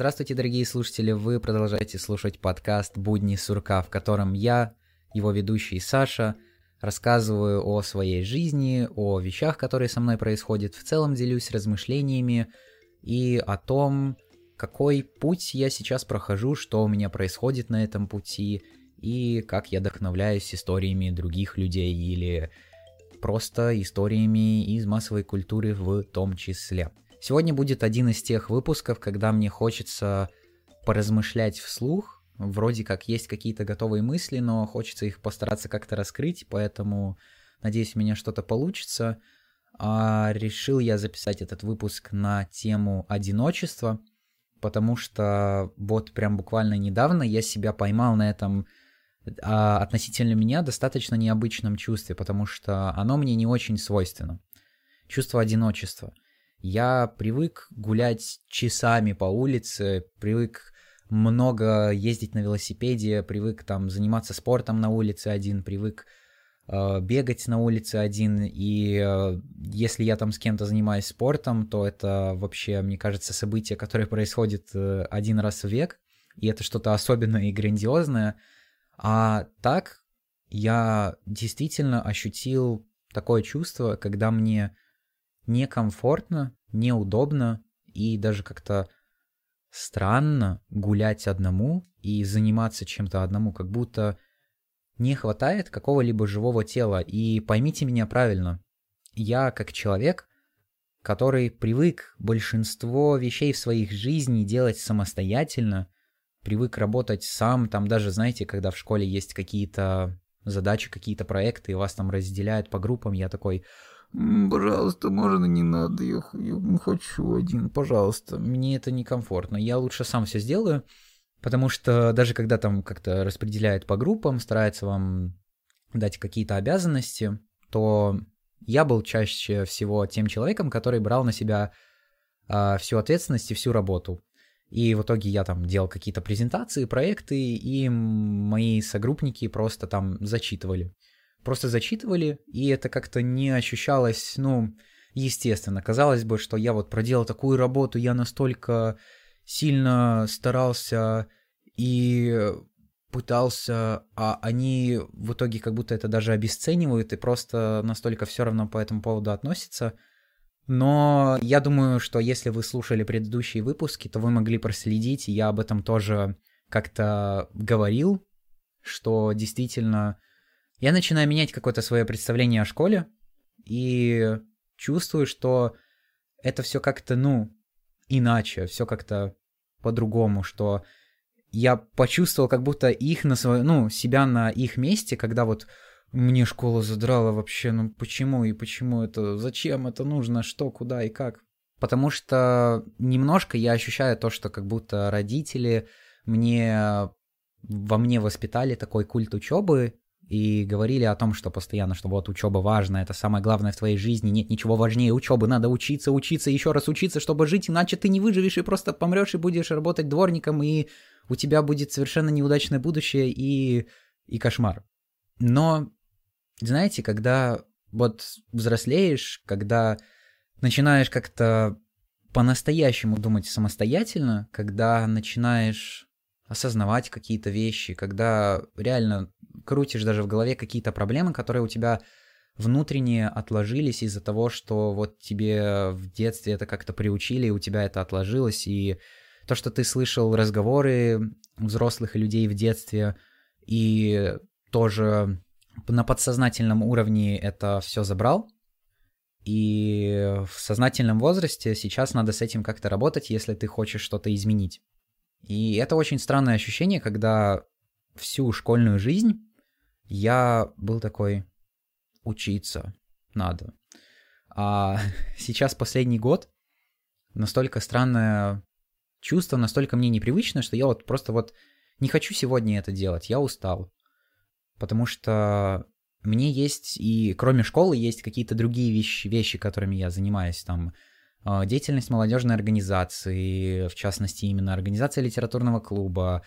Здравствуйте, дорогие слушатели, вы продолжаете слушать подкаст «Будни сурка», в котором я, его ведущий Саша, рассказываю о своей жизни, о вещах, которые со мной происходят, в целом делюсь размышлениями и о том, какой путь я сейчас прохожу, что у меня происходит на этом пути, и как я вдохновляюсь историями других людей или просто историями из массовой культуры в том числе. Сегодня будет один из тех выпусков, когда мне хочется поразмышлять вслух. Вроде как есть какие-то готовые мысли, но хочется их постараться как-то раскрыть, поэтому надеюсь, у меня что-то получится. А решил я записать этот выпуск на тему одиночества, потому что вот прям буквально недавно я себя поймал на этом а, относительно меня достаточно необычном чувстве, потому что оно мне не очень свойственно. Чувство одиночества – я привык гулять часами по улице, привык много ездить на велосипеде, привык там заниматься спортом на улице один, привык э, бегать на улице один, и э, если я там с кем-то занимаюсь спортом, то это вообще, мне кажется, событие, которое происходит э, один раз в век, и это что-то особенное и грандиозное. А так я действительно ощутил такое чувство, когда мне некомфортно, неудобно и даже как-то странно гулять одному и заниматься чем-то одному, как будто не хватает какого-либо живого тела. И поймите меня правильно, я как человек, который привык большинство вещей в своих жизни делать самостоятельно, привык работать сам, там даже, знаете, когда в школе есть какие-то задачи, какие-то проекты, и вас там разделяют по группам, я такой, Пожалуйста, можно не надо, я, я хочу один, пожалуйста. Мне это некомфортно. Я лучше сам все сделаю, потому что даже когда там как-то распределяют по группам, стараются вам дать какие-то обязанности, то я был чаще всего тем человеком, который брал на себя э, всю ответственность и всю работу. И в итоге я там делал какие-то презентации, проекты, и мои согруппники просто там зачитывали просто зачитывали, и это как-то не ощущалось, ну, естественно. Казалось бы, что я вот проделал такую работу, я настолько сильно старался и пытался, а они в итоге как будто это даже обесценивают и просто настолько все равно по этому поводу относятся. Но я думаю, что если вы слушали предыдущие выпуски, то вы могли проследить, я об этом тоже как-то говорил, что действительно я начинаю менять какое-то свое представление о школе и чувствую, что это все как-то, ну, иначе, все как-то по-другому, что я почувствовал как будто их на свое, ну, себя на их месте, когда вот мне школа задрала вообще, ну почему и почему это, зачем это нужно, что, куда и как. Потому что немножко я ощущаю то, что как будто родители мне во мне воспитали такой культ учебы, и говорили о том, что постоянно, что вот учеба важна, это самое главное в твоей жизни, нет ничего важнее учебы, надо учиться, учиться, еще раз учиться, чтобы жить, иначе ты не выживешь и просто помрешь и будешь работать дворником, и у тебя будет совершенно неудачное будущее и, и кошмар. Но, знаете, когда вот взрослеешь, когда начинаешь как-то по-настоящему думать самостоятельно, когда начинаешь осознавать какие-то вещи, когда реально крутишь даже в голове какие-то проблемы, которые у тебя внутренне отложились из-за того, что вот тебе в детстве это как-то приучили, и у тебя это отложилось, и то, что ты слышал разговоры взрослых людей в детстве, и тоже на подсознательном уровне это все забрал, и в сознательном возрасте сейчас надо с этим как-то работать, если ты хочешь что-то изменить. И это очень странное ощущение, когда всю школьную жизнь я был такой, учиться надо. А сейчас последний год настолько странное чувство, настолько мне непривычно, что я вот просто вот не хочу сегодня это делать, я устал. Потому что мне есть и кроме школы есть какие-то другие вещи, вещи, которыми я занимаюсь, там деятельность молодежной организации, в частности именно организация литературного клуба,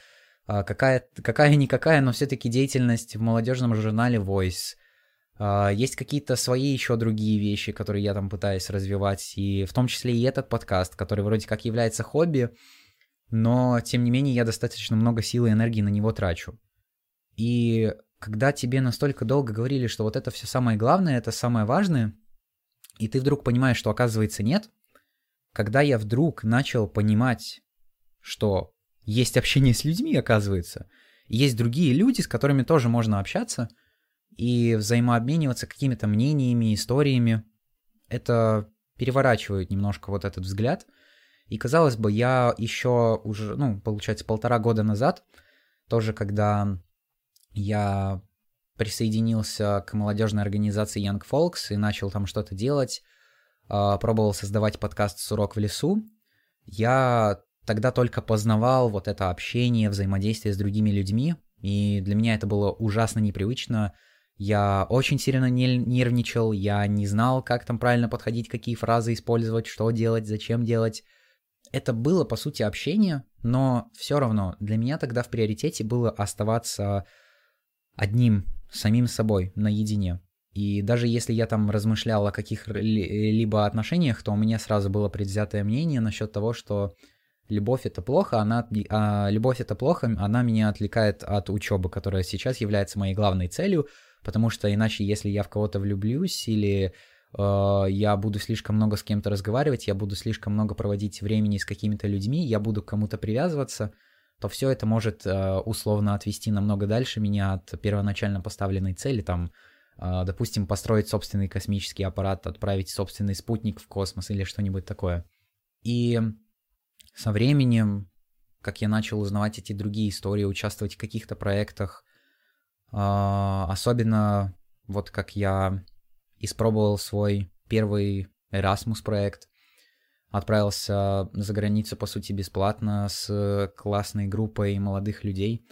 а, какая, какая-никакая, но все-таки деятельность в молодежном журнале Voice. А, есть какие-то свои еще другие вещи, которые я там пытаюсь развивать, и в том числе и этот подкаст, который вроде как является хобби, но тем не менее я достаточно много сил и энергии на него трачу. И когда тебе настолько долго говорили, что вот это все самое главное, это самое важное, и ты вдруг понимаешь, что оказывается нет, когда я вдруг начал понимать, что есть общение с людьми, оказывается, есть другие люди, с которыми тоже можно общаться и взаимообмениваться какими-то мнениями, историями, это переворачивает немножко вот этот взгляд. И казалось бы, я еще уже, ну, получается, полтора года назад, тоже когда я присоединился к молодежной организации Young Folks и начал там что-то делать, пробовал создавать подкаст «Сурок в лесу», я тогда только познавал вот это общение, взаимодействие с другими людьми, и для меня это было ужасно непривычно. Я очень сильно нервничал, я не знал, как там правильно подходить, какие фразы использовать, что делать, зачем делать. Это было, по сути, общение, но все равно для меня тогда в приоритете было оставаться одним, самим собой, наедине. И даже если я там размышлял о каких-либо отношениях, то у меня сразу было предвзятое мнение насчет того, что любовь это плохо, она, а, любовь это плохо, она меня отвлекает от учебы, которая сейчас является моей главной целью, потому что иначе, если я в кого-то влюблюсь или э, я буду слишком много с кем-то разговаривать, я буду слишком много проводить времени с какими-то людьми, я буду к кому-то привязываться, то все это может э, условно отвести намного дальше меня от первоначально поставленной цели, там, допустим, построить собственный космический аппарат, отправить собственный спутник в космос или что-нибудь такое. И со временем, как я начал узнавать эти другие истории, участвовать в каких-то проектах, э, особенно вот как я испробовал свой первый Erasmus проект, Отправился за границу, по сути, бесплатно с классной группой молодых людей.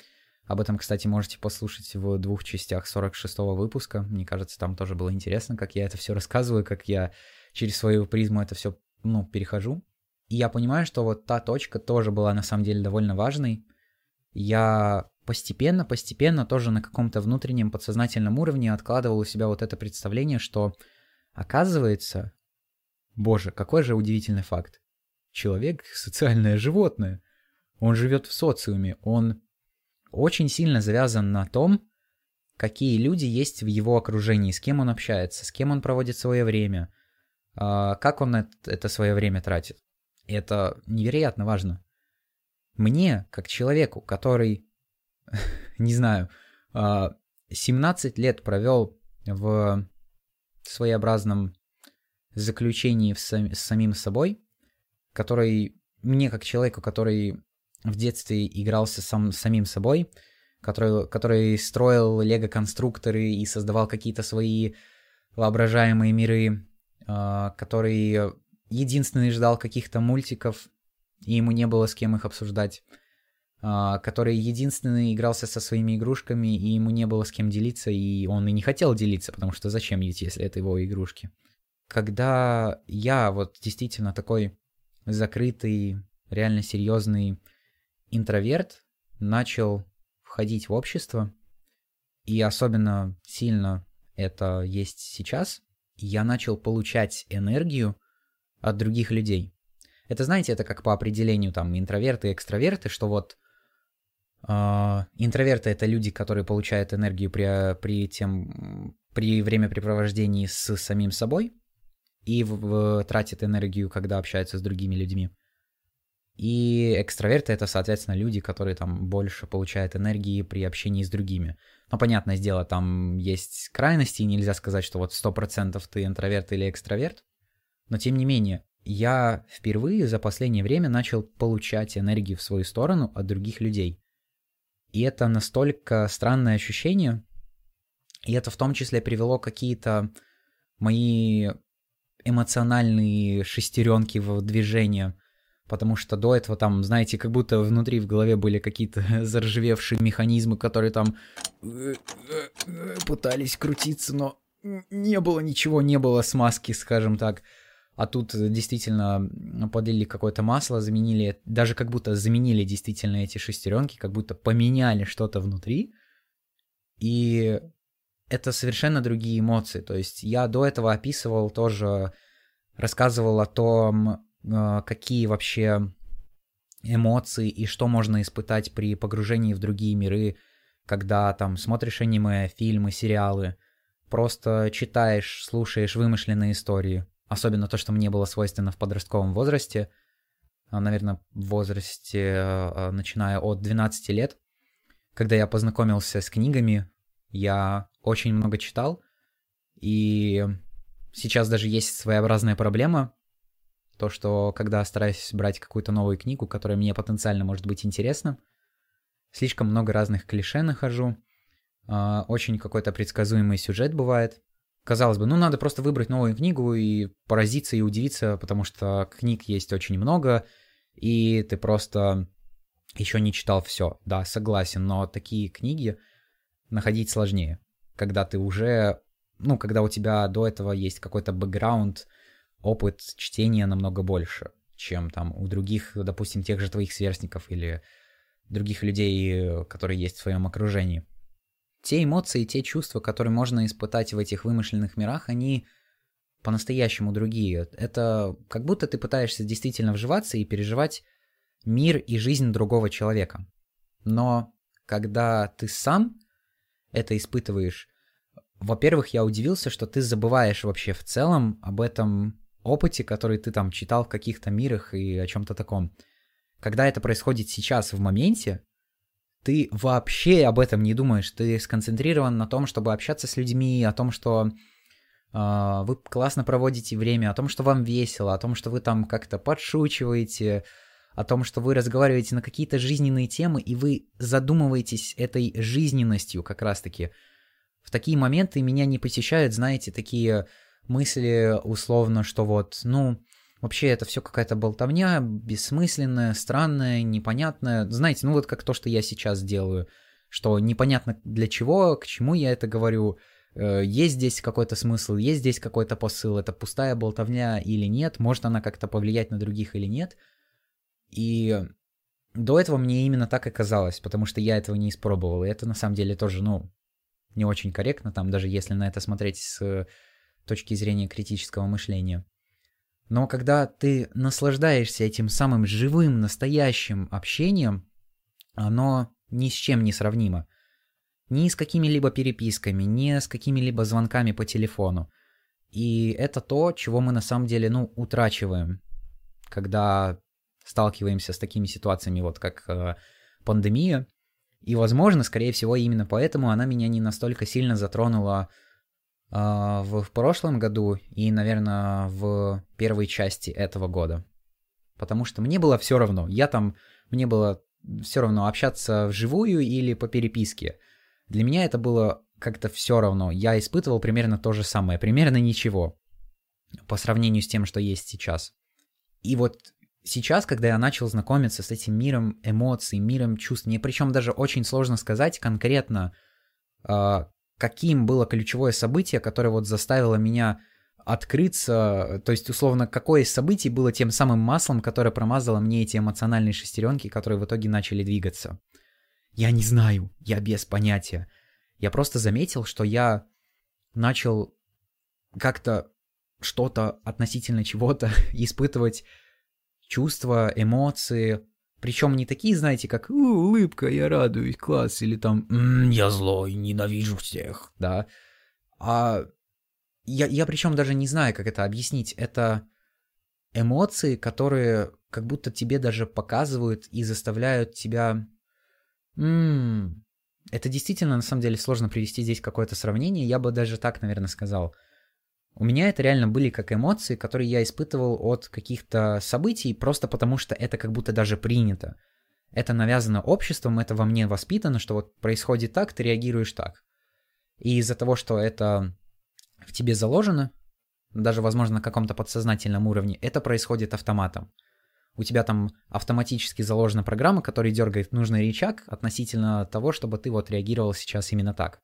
Об этом, кстати, можете послушать в двух частях 46-го выпуска. Мне кажется, там тоже было интересно, как я это все рассказываю, как я через свою призму это все, ну, перехожу. И я понимаю, что вот та точка тоже была на самом деле довольно важной. Я постепенно, постепенно тоже на каком-то внутреннем подсознательном уровне откладывал у себя вот это представление, что оказывается, Боже, какой же удивительный факт. Человек — социальное животное. Он живет в социуме, он очень сильно завязан на том, какие люди есть в его окружении, с кем он общается, с кем он проводит свое время, а, как он это свое время тратит. И это невероятно важно. Мне, как человеку, который, не знаю, 17 а, лет провел в своеобразном заключении с самим собой, который мне как человеку, который в детстве игрался сам, самим собой, который, который строил лего-конструкторы и создавал какие-то свои воображаемые миры, э, который единственный ждал каких-то мультиков, и ему не было с кем их обсуждать, э, который единственный игрался со своими игрушками, и ему не было с кем делиться, и он и не хотел делиться, потому что зачем ведь, если это его игрушки? Когда я вот действительно такой закрытый, реально серьезный интроверт начал входить в общество, и особенно сильно это есть сейчас, я начал получать энергию от других людей. Это, знаете, это как по определению там интроверты и экстраверты, что вот э, интроверты это люди, которые получают энергию при, при тем при времяпрепровождении с самим собой, и в, в, тратит энергию, когда общается с другими людьми. И экстраверты — это, соответственно, люди, которые там больше получают энергии при общении с другими. Но, понятное дело, там есть крайности, и нельзя сказать, что вот 100% ты интроверт или экстраверт. Но, тем не менее, я впервые за последнее время начал получать энергию в свою сторону от других людей. И это настолько странное ощущение, и это в том числе привело какие-то мои эмоциональные шестеренки в движение. Потому что до этого там, знаете, как будто внутри в голове были какие-то заржавевшие механизмы, которые там э, э, пытались крутиться, но не было ничего, не было смазки, скажем так. А тут действительно подлили какое-то масло, заменили, даже как будто заменили действительно эти шестеренки, как будто поменяли что-то внутри. И это совершенно другие эмоции. То есть я до этого описывал тоже, рассказывал о том, э, какие вообще эмоций и что можно испытать при погружении в другие миры, когда там смотришь аниме, фильмы, сериалы, просто читаешь, слушаешь вымышленные истории, особенно то, что мне было свойственно в подростковом возрасте, а, наверное, в возрасте, а, начиная от 12 лет, когда я познакомился с книгами, я очень много читал, и сейчас даже есть своеобразная проблема, то, что когда стараюсь брать какую-то новую книгу, которая мне потенциально может быть интересна, слишком много разных клише нахожу, а, очень какой-то предсказуемый сюжет бывает. Казалось бы, ну надо просто выбрать новую книгу и поразиться и удивиться, потому что книг есть очень много, и ты просто еще не читал все. Да, согласен, но такие книги находить сложнее, когда ты уже, ну, когда у тебя до этого есть какой-то бэкграунд, опыт чтения намного больше, чем там у других, допустим, тех же твоих сверстников или других людей, которые есть в своем окружении. Те эмоции, те чувства, которые можно испытать в этих вымышленных мирах, они по-настоящему другие. Это как будто ты пытаешься действительно вживаться и переживать мир и жизнь другого человека. Но когда ты сам это испытываешь, во-первых, я удивился, что ты забываешь вообще в целом об этом опыте, который ты там читал в каких-то мирах и о чем-то таком. Когда это происходит сейчас, в моменте, ты вообще об этом не думаешь. Ты сконцентрирован на том, чтобы общаться с людьми, о том, что э, вы классно проводите время, о том, что вам весело, о том, что вы там как-то подшучиваете, о том, что вы разговариваете на какие-то жизненные темы, и вы задумываетесь этой жизненностью как раз-таки. В такие моменты меня не посещают, знаете, такие мысли условно, что вот, ну, вообще это все какая-то болтовня, бессмысленная, странная, непонятная. Знаете, ну вот как то, что я сейчас делаю, что непонятно для чего, к чему я это говорю, э, есть здесь какой-то смысл, есть здесь какой-то посыл, это пустая болтовня или нет, может она как-то повлиять на других или нет – и до этого мне именно так и казалось, потому что я этого не испробовал. И это на самом деле тоже, ну, не очень корректно, там, даже если на это смотреть с точки зрения критического мышления. Но когда ты наслаждаешься этим самым живым, настоящим общением, оно ни с чем не сравнимо. Ни с какими-либо переписками, ни с какими-либо звонками по телефону. И это то, чего мы на самом деле, ну, утрачиваем, когда сталкиваемся с такими ситуациями, вот как э, пандемия. И, возможно, скорее всего, именно поэтому она меня не настолько сильно затронула в, в прошлом году и, наверное, в первой части этого года. Потому что мне было все равно. Я там, мне было все равно общаться вживую или по переписке. Для меня это было как-то все равно. Я испытывал примерно то же самое, примерно ничего по сравнению с тем, что есть сейчас. И вот сейчас, когда я начал знакомиться с этим миром эмоций, миром чувств, мне причем даже очень сложно сказать конкретно, э, каким было ключевое событие, которое вот заставило меня открыться, то есть, условно, какое из событий было тем самым маслом, которое промазало мне эти эмоциональные шестеренки, которые в итоге начали двигаться. Я не знаю, я без понятия. Я просто заметил, что я начал как-то что-то относительно чего-то испытывать чувства, эмоции. Причем не такие, знаете, как улыбка, я радуюсь, класс, или там «М, я злой, ненавижу всех, да. А я, я причем даже не знаю, как это объяснить. Это эмоции, которые как будто тебе даже показывают и заставляют тебя... М-м, это действительно, на самом деле, сложно привести здесь какое-то сравнение. Я бы даже так, наверное, сказал. У меня это реально были как эмоции, которые я испытывал от каких-то событий, просто потому что это как будто даже принято. Это навязано обществом, это во мне воспитано, что вот происходит так, ты реагируешь так. И из-за того, что это в тебе заложено, даже, возможно, на каком-то подсознательном уровне, это происходит автоматом. У тебя там автоматически заложена программа, которая дергает нужный рычаг относительно того, чтобы ты вот реагировал сейчас именно так.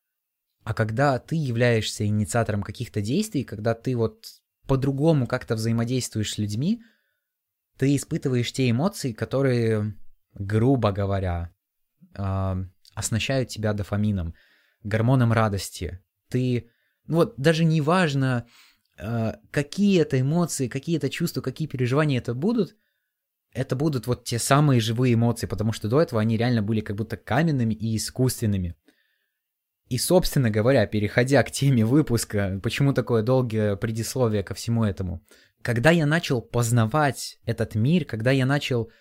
А когда ты являешься инициатором каких-то действий, когда ты вот по-другому как-то взаимодействуешь с людьми, ты испытываешь те эмоции, которые, грубо говоря, э, оснащают тебя дофамином, гормоном радости. Ты, вот даже не важно, э, какие это эмоции, какие это чувства, какие переживания это будут, это будут вот те самые живые эмоции, потому что до этого они реально были как будто каменными и искусственными. И, собственно говоря, переходя к теме выпуска, почему такое долгое предисловие ко всему этому, когда я начал познавать этот мир, когда я начал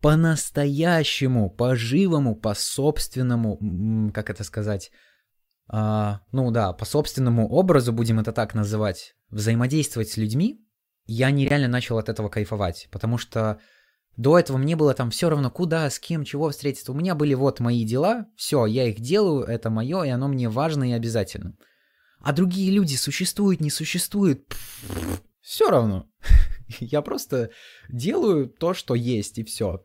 по-настоящему, по-живому, по-собственному, как это сказать, а, ну да, по собственному образу, будем это так называть, взаимодействовать с людьми, я нереально начал от этого кайфовать, потому что до этого мне было там все равно, куда, с кем, чего встретиться. У меня были вот мои дела, все, я их делаю, это мое, и оно мне важно и обязательно. А другие люди существуют, не существуют, все равно. Я просто делаю то, что есть, и все.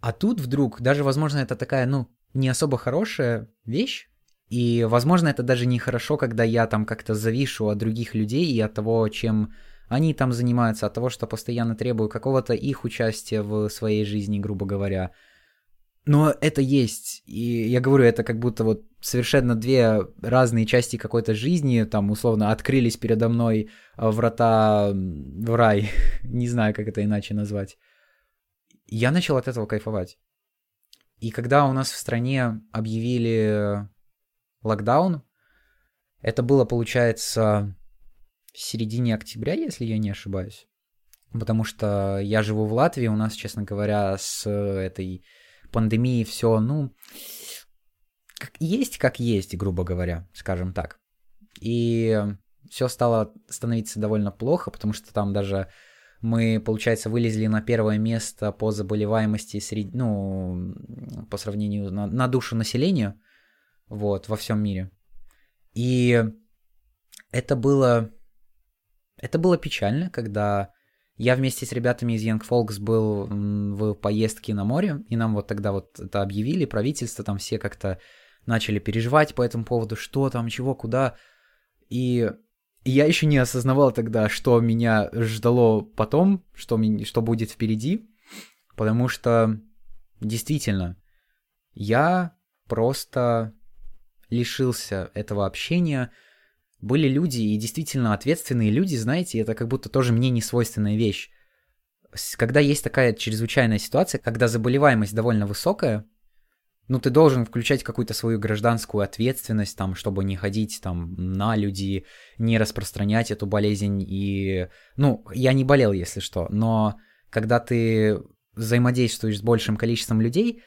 А тут вдруг, даже, возможно, это такая, ну, не особо хорошая вещь, и, возможно, это даже нехорошо, когда я там как-то завишу от других людей и от того, чем они там занимаются, от того, что постоянно требую какого-то их участия в своей жизни, грубо говоря. Но это есть. И я говорю, это как будто вот совершенно две разные части какой-то жизни, там, условно, открылись передо мной а, врата в рай. Не знаю, как это иначе назвать. Я начал от этого кайфовать. И когда у нас в стране объявили локдаун. Это было, получается, в середине октября, если я не ошибаюсь. Потому что я живу в Латвии, у нас, честно говоря, с этой пандемией все, ну, как есть, как есть, грубо говоря, скажем так. И все стало становиться довольно плохо, потому что там даже мы, получается, вылезли на первое место по заболеваемости среди, ну, по сравнению на, на душу населения вот, во всем мире. И это было... Это было печально, когда я вместе с ребятами из Young Folks был в поездке на море, и нам вот тогда вот это объявили, правительство, там все как-то начали переживать по этому поводу, что там, чего, куда. И я еще не осознавал тогда, что меня ждало потом, что, что будет впереди, потому что действительно я просто лишился этого общения. Были люди, и действительно ответственные люди, знаете, это как будто тоже мне не свойственная вещь. Когда есть такая чрезвычайная ситуация, когда заболеваемость довольно высокая, ну, ты должен включать какую-то свою гражданскую ответственность, там, чтобы не ходить там на люди, не распространять эту болезнь и... Ну, я не болел, если что, но когда ты взаимодействуешь с большим количеством людей,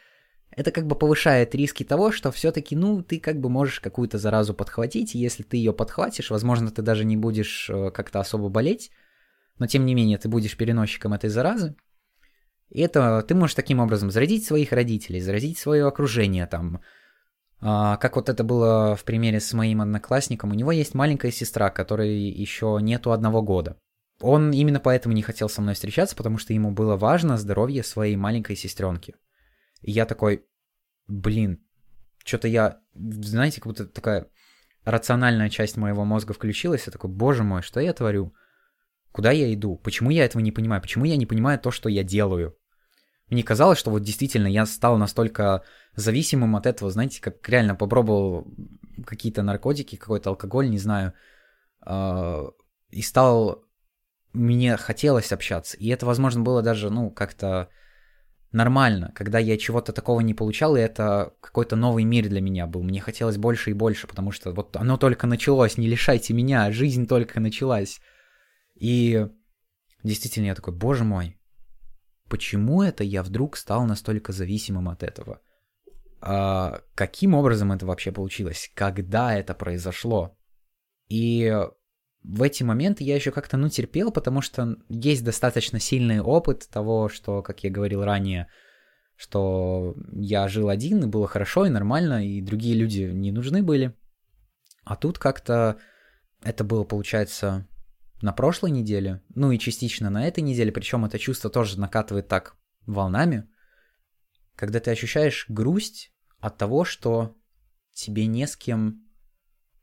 это как бы повышает риски того, что все-таки, ну, ты как бы можешь какую-то заразу подхватить, и если ты ее подхватишь, возможно, ты даже не будешь э, как-то особо болеть, но тем не менее ты будешь переносчиком этой заразы. И это ты можешь таким образом заразить своих родителей, заразить свое окружение там. А, как вот это было в примере с моим одноклассником, у него есть маленькая сестра, которой еще нету одного года. Он именно поэтому не хотел со мной встречаться, потому что ему было важно здоровье своей маленькой сестренки. И я такой, блин, что-то я, знаете, как будто такая рациональная часть моего мозга включилась, я такой, боже мой, что я творю? Куда я иду? Почему я этого не понимаю? Почему я не понимаю то, что я делаю? Мне казалось, что вот действительно я стал настолько зависимым от этого, знаете, как реально попробовал какие-то наркотики, какой-то алкоголь, не знаю, э, и стал... Мне хотелось общаться. И это, возможно, было даже, ну, как-то нормально, когда я чего-то такого не получал, и это какой-то новый мир для меня был. Мне хотелось больше и больше, потому что вот оно только началось, не лишайте меня, жизнь только началась. И действительно я такой, боже мой, почему это я вдруг стал настолько зависимым от этого? А, каким образом это вообще получилось? Когда это произошло? И в эти моменты я еще как-то, ну, терпел, потому что есть достаточно сильный опыт того, что, как я говорил ранее, что я жил один, и было хорошо, и нормально, и другие люди не нужны были. А тут как-то это было, получается, на прошлой неделе, ну и частично на этой неделе, причем это чувство тоже накатывает так волнами, когда ты ощущаешь грусть от того, что тебе не с кем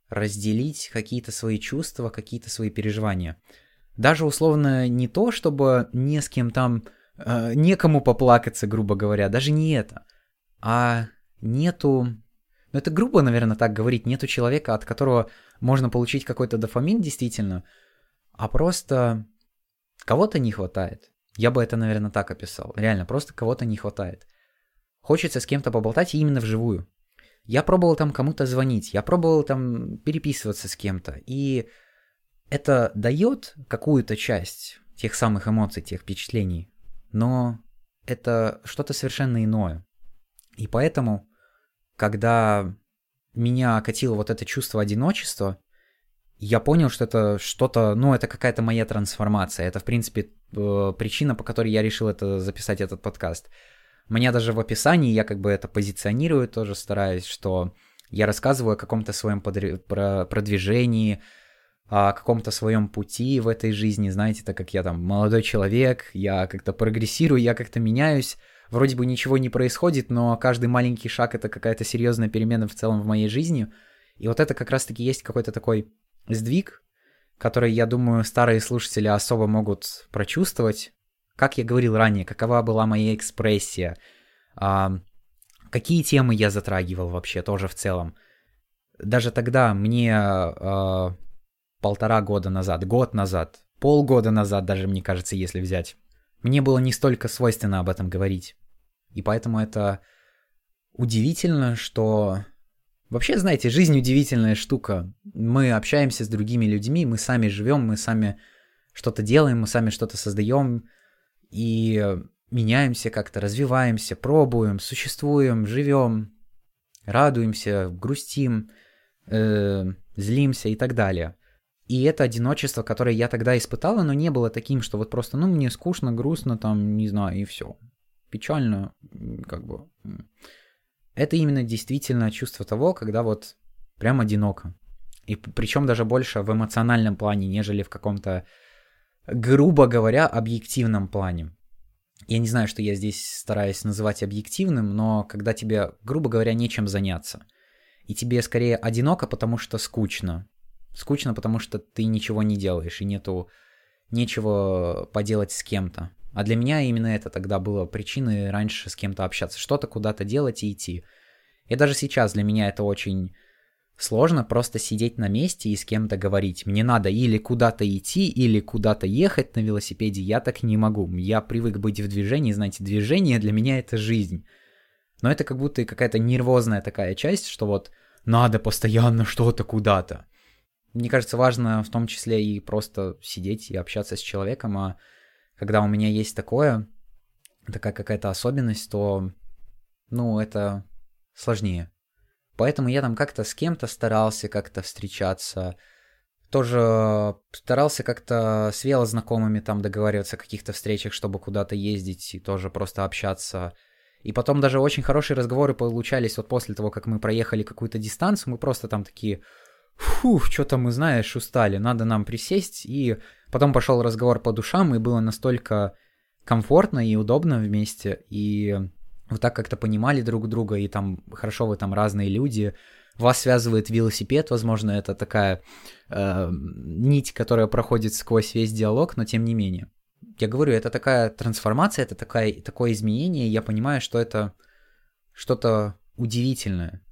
разделить какие-то свои чувства, какие-то свои переживания. Даже условно не то, чтобы не с кем там, э, некому поплакаться, грубо говоря, даже не это, а нету, ну это грубо, наверное, так говорить, нету человека, от которого можно получить какой-то дофамин действительно, а просто кого-то не хватает. Я бы это, наверное, так описал. Реально, просто кого-то не хватает. Хочется с кем-то поболтать именно вживую. Я пробовал там кому-то звонить, я пробовал там переписываться с кем-то, и это дает какую-то часть тех самых эмоций, тех впечатлений, но это что-то совершенно иное. И поэтому, когда меня окатило вот это чувство одиночества, я понял, что это что-то, ну, это какая-то моя трансформация. Это, в принципе, э, причина, по которой я решил это записать этот подкаст. Меня даже в описании я как бы это позиционирую, тоже стараюсь, что я рассказываю о каком-то своем подр... продвижении, о каком-то своем пути в этой жизни, знаете, так как я там молодой человек, я как-то прогрессирую, я как-то меняюсь, вроде бы ничего не происходит, но каждый маленький шаг это какая-то серьезная перемена в целом в моей жизни. И вот это как раз-таки есть какой-то такой сдвиг, который, я думаю, старые слушатели особо могут прочувствовать. Как я говорил ранее, какова была моя экспрессия, а, какие темы я затрагивал вообще тоже в целом. Даже тогда мне а, полтора года назад, год назад, полгода назад даже, мне кажется, если взять. Мне было не столько свойственно об этом говорить. И поэтому это удивительно, что... Вообще, знаете, жизнь удивительная штука. Мы общаемся с другими людьми, мы сами живем, мы сами что-то делаем, мы сами что-то создаем и меняемся как-то, развиваемся, пробуем, существуем, живем, радуемся, грустим, э, злимся и так далее. И это одиночество, которое я тогда испытал, оно не было таким, что вот просто, ну, мне скучно, грустно, там, не знаю, и все. Печально, как бы. Это именно действительно чувство того, когда вот прям одиноко. И причем даже больше в эмоциональном плане, нежели в каком-то, грубо говоря, объективном плане. Я не знаю, что я здесь стараюсь называть объективным, но когда тебе, грубо говоря, нечем заняться. И тебе скорее одиноко, потому что скучно. Скучно, потому что ты ничего не делаешь, и нету нечего поделать с кем-то. А для меня именно это тогда было причиной раньше с кем-то общаться, что-то куда-то делать и идти. И даже сейчас для меня это очень сложно просто сидеть на месте и с кем-то говорить. Мне надо или куда-то идти, или куда-то ехать на велосипеде. Я так не могу. Я привык быть в движении, знаете, движение для меня это жизнь. Но это как будто какая-то нервозная такая часть, что вот надо постоянно что-то куда-то мне кажется, важно в том числе и просто сидеть и общаться с человеком, а когда у меня есть такое, такая какая-то особенность, то, ну, это сложнее. Поэтому я там как-то с кем-то старался как-то встречаться, тоже старался как-то с велознакомыми там договариваться о каких-то встречах, чтобы куда-то ездить и тоже просто общаться. И потом даже очень хорошие разговоры получались вот после того, как мы проехали какую-то дистанцию, мы просто там такие, фух, что-то мы, знаешь, устали, надо нам присесть. И потом пошел разговор по душам, и было настолько комфортно и удобно вместе. И вы так как-то понимали друг друга, и там хорошо вы там разные люди. Вас связывает велосипед, возможно, это такая э, нить, которая проходит сквозь весь диалог, но тем не менее. Я говорю, это такая трансформация, это такая, такое изменение, я понимаю, что это что-то удивительное.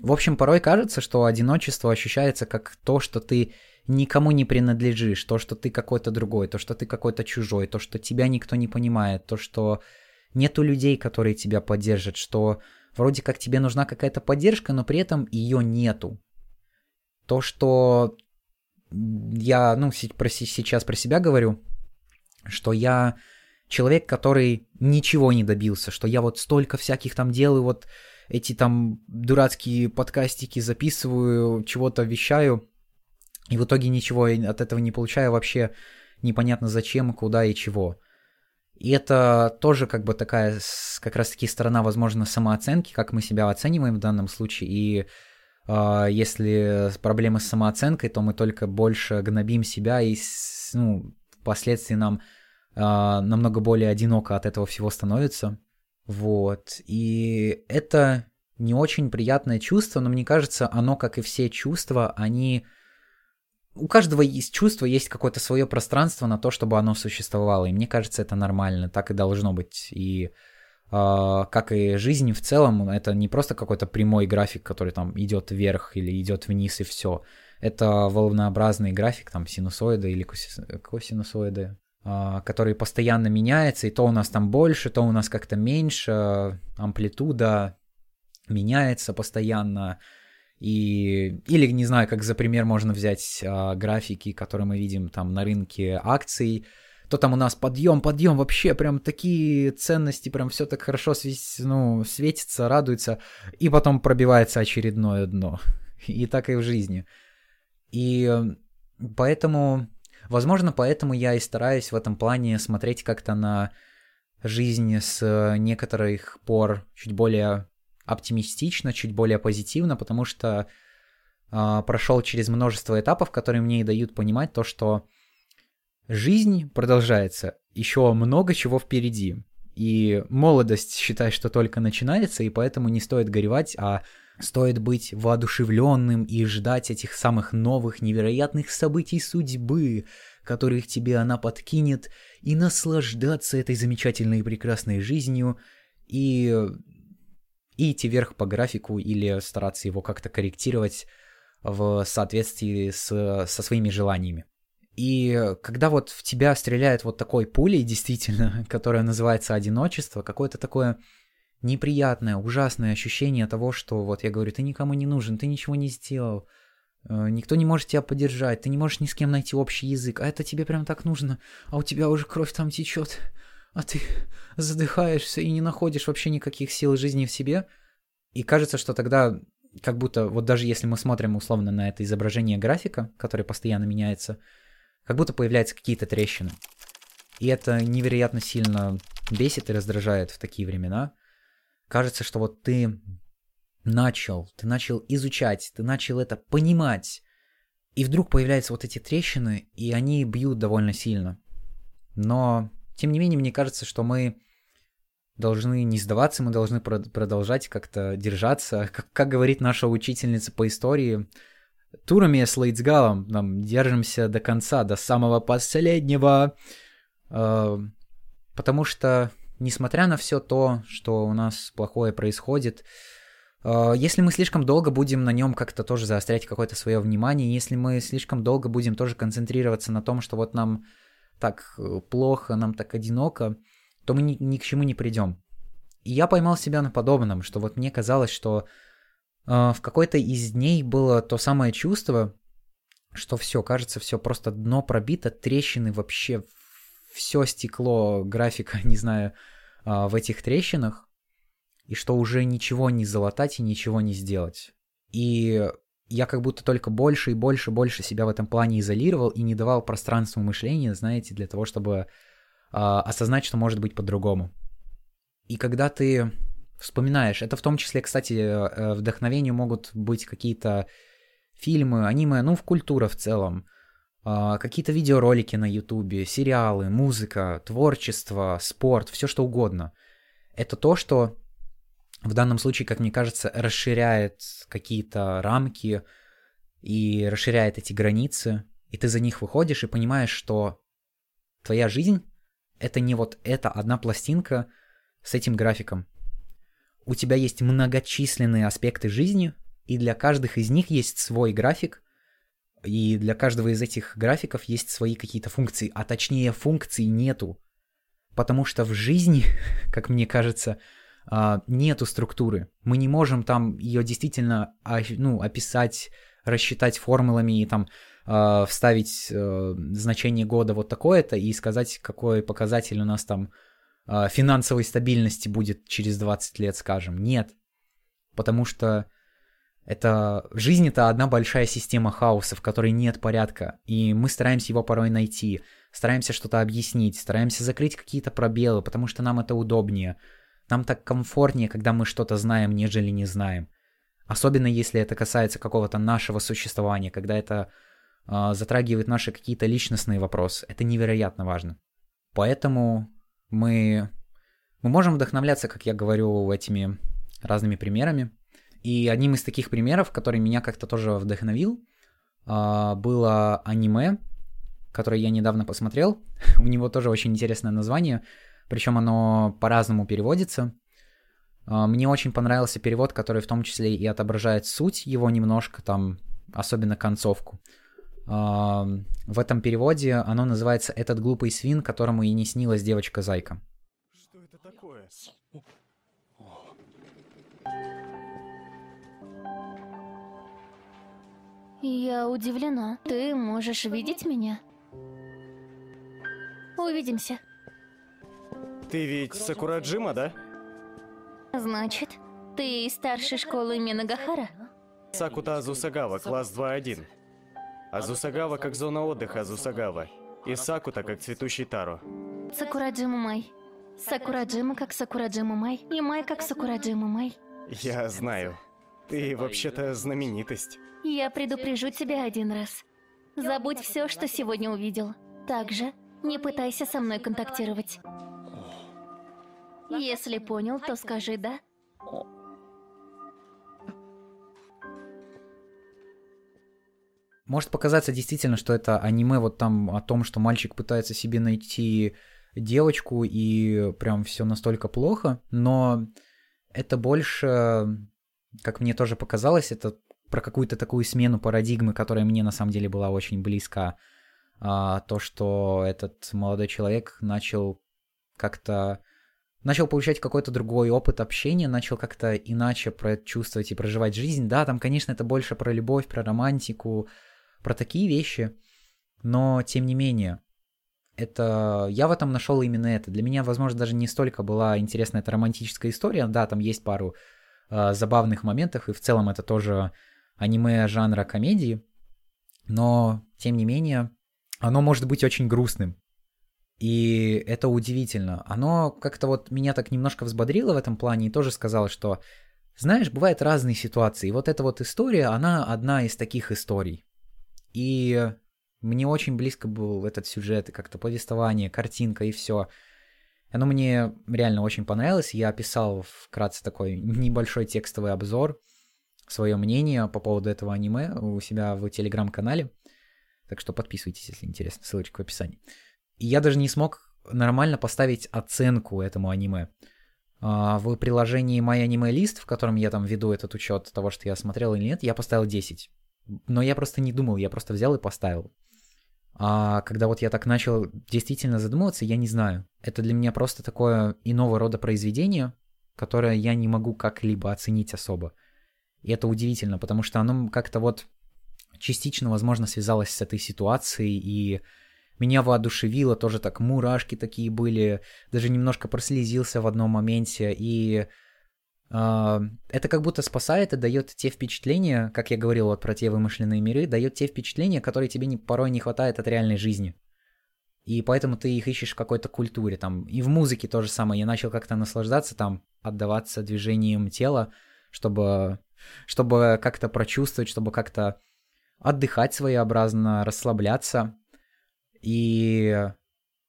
В общем, порой кажется, что одиночество ощущается как то, что ты никому не принадлежишь, то, что ты какой-то другой, то, что ты какой-то чужой, то, что тебя никто не понимает, то, что нету людей, которые тебя поддержат, что вроде как тебе нужна какая-то поддержка, но при этом ее нету. То, что я, ну, сейчас про себя говорю, что я человек, который ничего не добился, что я вот столько всяких там дел и вот эти там дурацкие подкастики записываю, чего-то вещаю, и в итоге ничего от этого не получаю вообще непонятно зачем, куда и чего. И это тоже как бы такая как раз-таки сторона, возможно, самооценки, как мы себя оцениваем в данном случае. И э, если проблемы с самооценкой, то мы только больше гнобим себя, и ну, впоследствии нам э, намного более одиноко от этого всего становится. Вот. И это не очень приятное чувство, но мне кажется, оно, как и все чувства, они... У каждого из чувства есть какое-то свое пространство на то, чтобы оно существовало. И мне кажется, это нормально, так и должно быть. И э, как и жизнь в целом, это не просто какой-то прямой график, который там идет вверх или идет вниз и все. Это волнообразный график, там синусоиды или коси... косинусоиды. а, который постоянно меняется, и то у нас там больше, то у нас как-то меньше, амплитуда меняется постоянно, и, или, не знаю, как за пример можно взять а, графики, которые мы видим там на рынке акций, то там у нас подъем, подъем, вообще прям такие ценности, прям все так хорошо светит, ну, светится, радуется, и потом пробивается очередное дно. И так и в жизни. И поэтому, возможно, поэтому я и стараюсь в этом плане смотреть как-то на жизнь с некоторых пор чуть более оптимистично, чуть более позитивно, потому что э, прошел через множество этапов, которые мне и дают понимать то, что жизнь продолжается, еще много чего впереди. И молодость, считай, что только начинается, и поэтому не стоит горевать, а стоит быть воодушевленным и ждать этих самых новых невероятных событий судьбы, которых тебе она подкинет, и наслаждаться этой замечательной и прекрасной жизнью, и и идти вверх по графику или стараться его как-то корректировать в соответствии с, со своими желаниями. И когда вот в тебя стреляет вот такой пулей, действительно, которая называется одиночество, какое-то такое неприятное, ужасное ощущение того, что вот я говорю, ты никому не нужен, ты ничего не сделал, э, никто не может тебя поддержать, ты не можешь ни с кем найти общий язык, а это тебе прям так нужно, а у тебя уже кровь там течет, а ты задыхаешься и не находишь вообще никаких сил жизни в себе. И кажется, что тогда как будто, вот даже если мы смотрим условно на это изображение графика, который постоянно меняется, как будто появляются какие-то трещины. И это невероятно сильно бесит и раздражает в такие времена. Кажется, что вот ты начал, ты начал изучать, ты начал это понимать, и вдруг появляются вот эти трещины, и они бьют довольно сильно. Но тем не менее, мне кажется, что мы должны не сдаваться, мы должны продолжать как-то держаться. Как, как говорит наша учительница по истории, турами с Лейтсгалом нам держимся до конца, до самого последнего. Э, потому что, несмотря на все то, что у нас плохое происходит, э, если мы слишком долго будем на нем как-то тоже заострять какое-то свое внимание, если мы слишком долго будем тоже концентрироваться на том, что вот нам так э, плохо, нам так одиноко, то мы ни, ни к чему не придем. И я поймал себя на подобном, что вот мне казалось, что э, в какой-то из дней было то самое чувство, что все, кажется, все просто дно пробито, трещины вообще, все стекло, графика, не знаю, э, в этих трещинах, и что уже ничего не залатать и ничего не сделать. И я как будто только больше и больше больше себя в этом плане изолировал и не давал пространству мышления, знаете, для того, чтобы э, осознать, что может быть по-другому. И когда ты вспоминаешь, это в том числе, кстати, э, вдохновению могут быть какие-то фильмы, аниме, ну, в культура в целом, э, какие-то видеоролики на ютубе, сериалы, музыка, творчество, спорт, все что угодно. Это то, что в данном случае, как мне кажется, расширяет какие-то рамки и расширяет эти границы, и ты за них выходишь и понимаешь, что твоя жизнь — это не вот эта одна пластинка с этим графиком. У тебя есть многочисленные аспекты жизни, и для каждых из них есть свой график, и для каждого из этих графиков есть свои какие-то функции, а точнее функций нету. Потому что в жизни, как мне кажется, нету структуры. Мы не можем там ее действительно ну, описать, рассчитать формулами и там э, вставить э, значение года вот такое-то и сказать, какой показатель у нас там э, финансовой стабильности будет через 20 лет, скажем. Нет. Потому что это жизнь это одна большая система хаоса, в которой нет порядка, и мы стараемся его порой найти, стараемся что-то объяснить, стараемся закрыть какие-то пробелы, потому что нам это удобнее. Нам так комфортнее, когда мы что-то знаем, нежели не знаем. Особенно если это касается какого-то нашего существования, когда это э, затрагивает наши какие-то личностные вопросы. Это невероятно важно. Поэтому мы, мы можем вдохновляться, как я говорю, этими разными примерами. И одним из таких примеров, который меня как-то тоже вдохновил, э, было аниме, которое я недавно посмотрел. У него тоже очень интересное название причем оно по-разному переводится. А, мне очень понравился перевод, который в том числе и отображает суть его немножко, там, особенно концовку. В этом переводе оно называется «Этот глупый свин, которому и не снилась девочка-зайка». Что это такое? Я удивлена. Ты можешь видеть меня? Увидимся. Ты ведь Сакураджима, да? Значит, ты из старшей школы Минагахара? Сакута Азусагава, класс 2-1. Азусагава как зона отдыха Азусагава. И Сакута как цветущий Таро. Сакураджима Май. Сакураджима как Сакураджима Май. И Май как Сакураджима Май. Я знаю. Ты вообще-то знаменитость. Я предупрежу тебя один раз. Забудь все, что сегодня увидел. Также не пытайся со мной контактировать. Если понял, то скажи «да». Может показаться действительно, что это аниме вот там о том, что мальчик пытается себе найти девочку и прям все настолько плохо, но это больше, как мне тоже показалось, это про какую-то такую смену парадигмы, которая мне на самом деле была очень близка. А, то, что этот молодой человек начал как-то начал получать какой-то другой опыт общения, начал как-то иначе прочувствовать и проживать жизнь. Да, там, конечно, это больше про любовь, про романтику, про такие вещи, но тем не менее, это я в этом нашел именно это. Для меня, возможно, даже не столько была интересна эта романтическая история. Да, там есть пару э, забавных моментов, и в целом это тоже аниме жанра комедии, но тем не менее, оно может быть очень грустным. И это удивительно. Оно как-то вот меня так немножко взбодрило в этом плане и тоже сказала, что, знаешь, бывают разные ситуации. И вот эта вот история, она одна из таких историй. И мне очень близко был этот сюжет, как-то повествование, картинка и все. Оно мне реально очень понравилось. Я описал вкратце такой небольшой текстовый обзор, свое мнение по поводу этого аниме у себя в телеграм-канале. Так что подписывайтесь, если интересно, ссылочка в описании. И я даже не смог нормально поставить оценку этому аниме. А, в приложении My Anime List, в котором я там веду этот учет того, что я смотрел или нет, я поставил 10. Но я просто не думал, я просто взял и поставил. А когда вот я так начал действительно задумываться, я не знаю. Это для меня просто такое иного рода произведение, которое я не могу как-либо оценить особо. И это удивительно, потому что оно как-то вот частично, возможно, связалось с этой ситуацией, и меня воодушевило, тоже так мурашки такие были, даже немножко прослезился в одном моменте, и э, это как будто спасает и дает те впечатления, как я говорил вот про те вымышленные миры, дает те впечатления, которые тебе не, порой не хватает от реальной жизни. И поэтому ты их ищешь в какой-то культуре, там, и в музыке то же самое, я начал как-то наслаждаться там, отдаваться движением тела, чтобы, чтобы как-то прочувствовать, чтобы как-то отдыхать своеобразно, расслабляться. И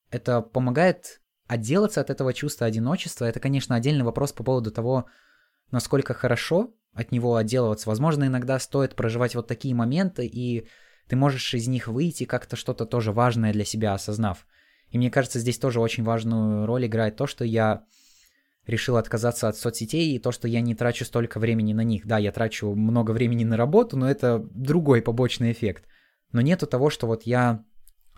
это помогает отделаться от этого чувства одиночества. Это, конечно, отдельный вопрос по поводу того, насколько хорошо от него отделываться. Возможно, иногда стоит проживать вот такие моменты, и ты можешь из них выйти как-то что-то тоже важное для себя осознав. И мне кажется, здесь тоже очень важную роль играет то, что я решил отказаться от соцсетей и то, что я не трачу столько времени на них. Да, я трачу много времени на работу, но это другой побочный эффект. Но нету того, что вот я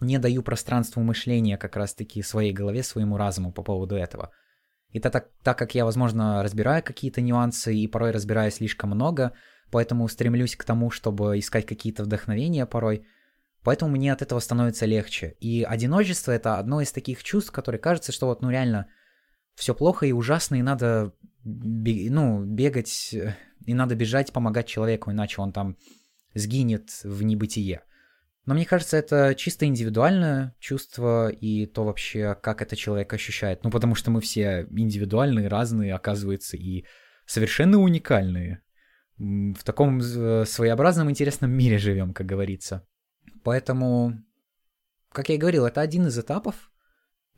не даю пространству мышления как раз-таки своей голове, своему разуму по поводу этого. И так, так, как я, возможно, разбираю какие-то нюансы и порой разбираю слишком много, поэтому стремлюсь к тому, чтобы искать какие-то вдохновения порой, поэтому мне от этого становится легче. И одиночество — это одно из таких чувств, которые кажется, что вот, ну, реально — все плохо и ужасно, и надо ну, бегать, и надо бежать, помогать человеку, иначе он там сгинет в небытие. Но мне кажется, это чисто индивидуальное чувство и то вообще, как это человек ощущает. Ну, потому что мы все индивидуальные, разные, оказывается, и совершенно уникальные. В таком своеобразном интересном мире живем, как говорится. Поэтому, как я и говорил, это один из этапов,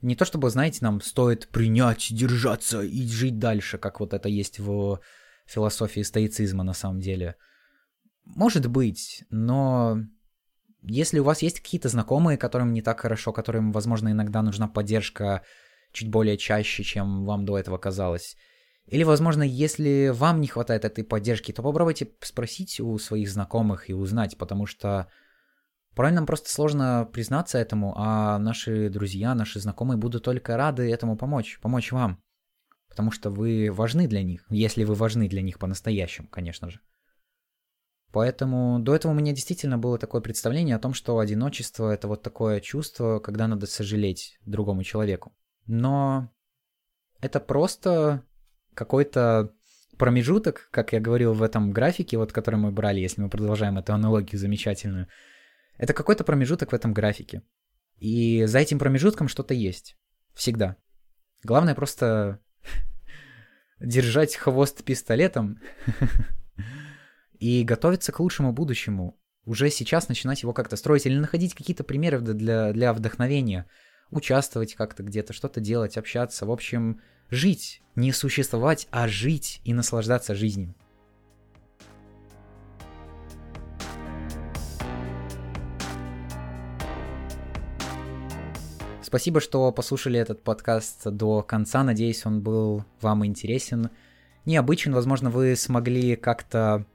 не то чтобы, знаете, нам стоит принять, держаться и жить дальше, как вот это есть в философии стоицизма на самом деле. Может быть, но если у вас есть какие-то знакомые, которым не так хорошо, которым, возможно, иногда нужна поддержка чуть более чаще, чем вам до этого казалось, или, возможно, если вам не хватает этой поддержки, то попробуйте спросить у своих знакомых и узнать, потому что Порой нам просто сложно признаться этому, а наши друзья, наши знакомые будут только рады этому помочь, помочь вам. Потому что вы важны для них, если вы важны для них по-настоящему, конечно же. Поэтому до этого у меня действительно было такое представление о том, что одиночество — это вот такое чувство, когда надо сожалеть другому человеку. Но это просто какой-то промежуток, как я говорил в этом графике, вот который мы брали, если мы продолжаем эту аналогию замечательную. Это какой-то промежуток в этом графике. И за этим промежутком что-то есть. Всегда. Главное просто держать хвост пистолетом и готовиться к лучшему будущему. Уже сейчас начинать его как-то строить или находить какие-то примеры для, для вдохновения. Участвовать как-то где-то, что-то делать, общаться. В общем, жить. Не существовать, а жить и наслаждаться жизнью. Спасибо, что послушали этот подкаст до конца. Надеюсь, он был вам интересен. Необычен, возможно, вы смогли как-то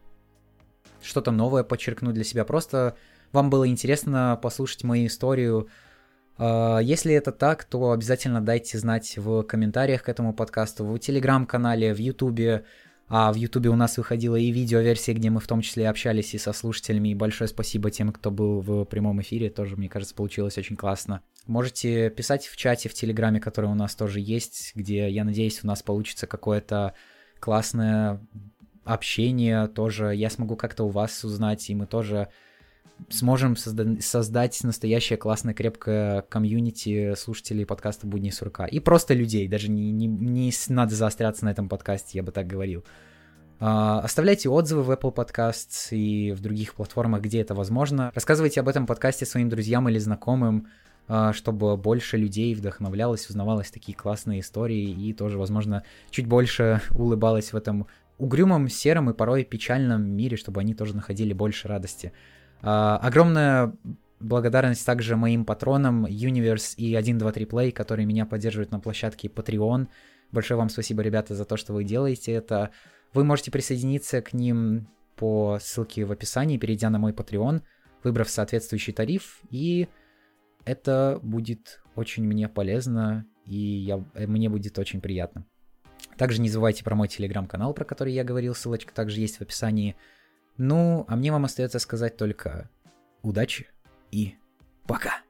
что-то новое подчеркнуть для себя. Просто вам было интересно послушать мою историю. А, если это так, то обязательно дайте знать в комментариях к этому подкасту, в телеграм-канале, в ютубе. А в ютубе у нас выходила и видеоверсия, где мы в том числе общались и со слушателями. И большое спасибо тем, кто был в прямом эфире. Тоже, мне кажется, получилось очень классно. Можете писать в чате в телеграме, который у нас тоже есть, где, я надеюсь, у нас получится какое-то классное общение тоже, я смогу как-то у вас узнать, и мы тоже сможем созда- создать настоящее классное крепкое комьюнити слушателей подкаста «Будни сурка». И просто людей, даже не, не, не надо заостряться на этом подкасте, я бы так говорил. Uh, оставляйте отзывы в Apple Podcasts и в других платформах, где это возможно. Рассказывайте об этом подкасте своим друзьям или знакомым, uh, чтобы больше людей вдохновлялось, узнавалось такие классные истории и тоже, возможно, чуть больше улыбалось в этом угрюмом, сером и порой печальном мире, чтобы они тоже находили больше радости. Uh, огромная благодарность также моим патронам Universe и 123 Play, которые меня поддерживают на площадке Patreon. Большое вам спасибо, ребята, за то, что вы делаете это. Вы можете присоединиться к ним по ссылке в описании, перейдя на мой Patreon, выбрав соответствующий тариф, и это будет очень мне полезно, и я, мне будет очень приятно. Также не забывайте про мой телеграм-канал, про который я говорил, ссылочка также есть в описании. Ну, а мне вам остается сказать только удачи и пока!